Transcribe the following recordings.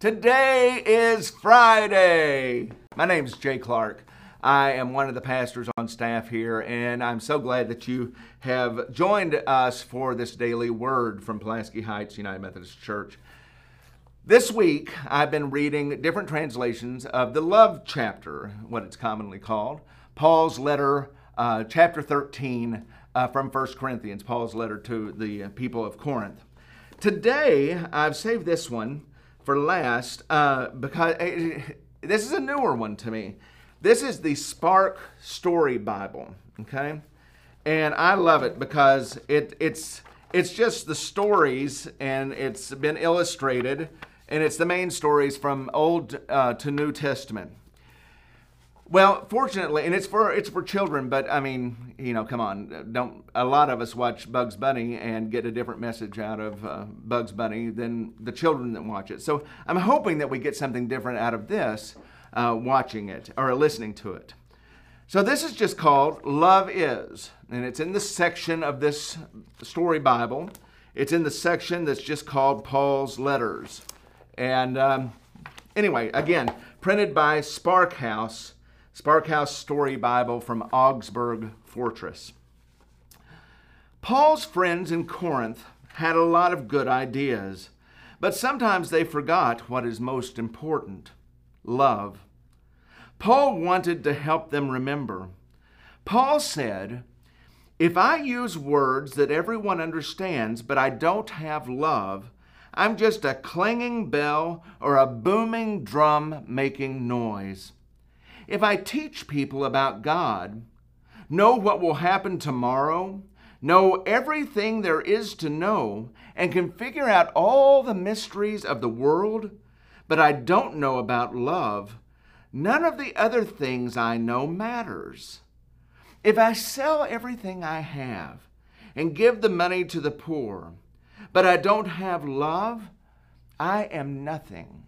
Today is Friday. My name is Jay Clark. I am one of the pastors on staff here, and I'm so glad that you have joined us for this daily word from Pulaski Heights United Methodist Church. This week, I've been reading different translations of the love chapter, what it's commonly called, Paul's letter, uh, chapter 13 uh, from 1 Corinthians, Paul's letter to the people of Corinth. Today, I've saved this one for last uh, because uh, this is a newer one to me. This is the Spark Story Bible, okay? And I love it because it, it's, it's just the stories and it's been illustrated and it's the main stories from Old uh, to New Testament. Well, fortunately, and it's for it's for children, but I mean, you know, come on, don't. A lot of us watch Bugs Bunny and get a different message out of uh, Bugs Bunny than the children that watch it. So I'm hoping that we get something different out of this, uh, watching it or listening to it. So this is just called Love Is, and it's in the section of this story Bible. It's in the section that's just called Paul's Letters, and um, anyway, again, printed by Spark House. Sparkhouse Story Bible from Augsburg Fortress. Paul's friends in Corinth had a lot of good ideas, but sometimes they forgot what is most important love. Paul wanted to help them remember. Paul said, If I use words that everyone understands, but I don't have love, I'm just a clanging bell or a booming drum making noise. If I teach people about God, know what will happen tomorrow, know everything there is to know, and can figure out all the mysteries of the world, but I don't know about love, none of the other things I know matters. If I sell everything I have and give the money to the poor, but I don't have love, I am nothing,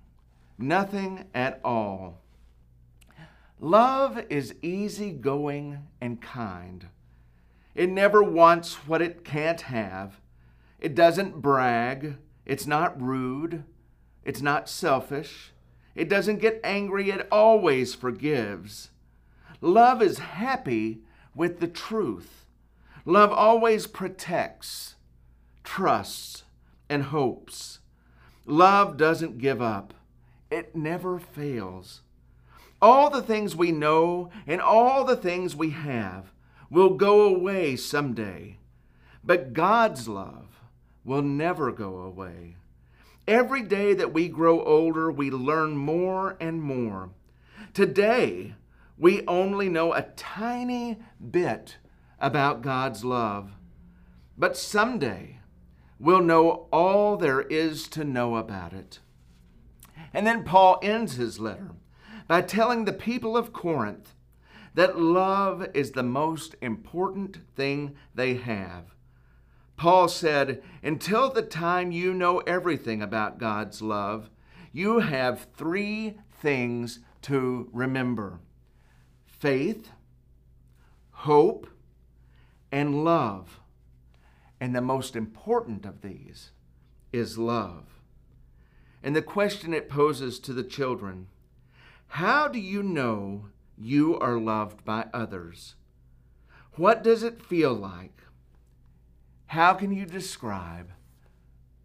nothing at all. Love is easygoing and kind. It never wants what it can't have. It doesn't brag. It's not rude. It's not selfish. It doesn't get angry. It always forgives. Love is happy with the truth. Love always protects, trusts, and hopes. Love doesn't give up. It never fails. All the things we know and all the things we have will go away someday. But God's love will never go away. Every day that we grow older, we learn more and more. Today, we only know a tiny bit about God's love. But someday, we'll know all there is to know about it. And then Paul ends his letter by telling the people of Corinth that love is the most important thing they have. Paul said, Until the time you know everything about God's love, you have three things to remember faith, hope, and love. And the most important of these is love. And the question it poses to the children how do you know you are loved by others? What does it feel like? How can you describe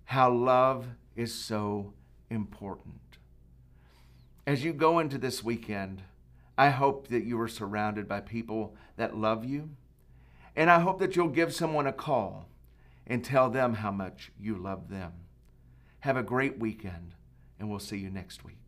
how love is so important? As you go into this weekend, I hope that you are surrounded by people that love you, and I hope that you'll give someone a call and tell them how much you love them. Have a great weekend, and we'll see you next week.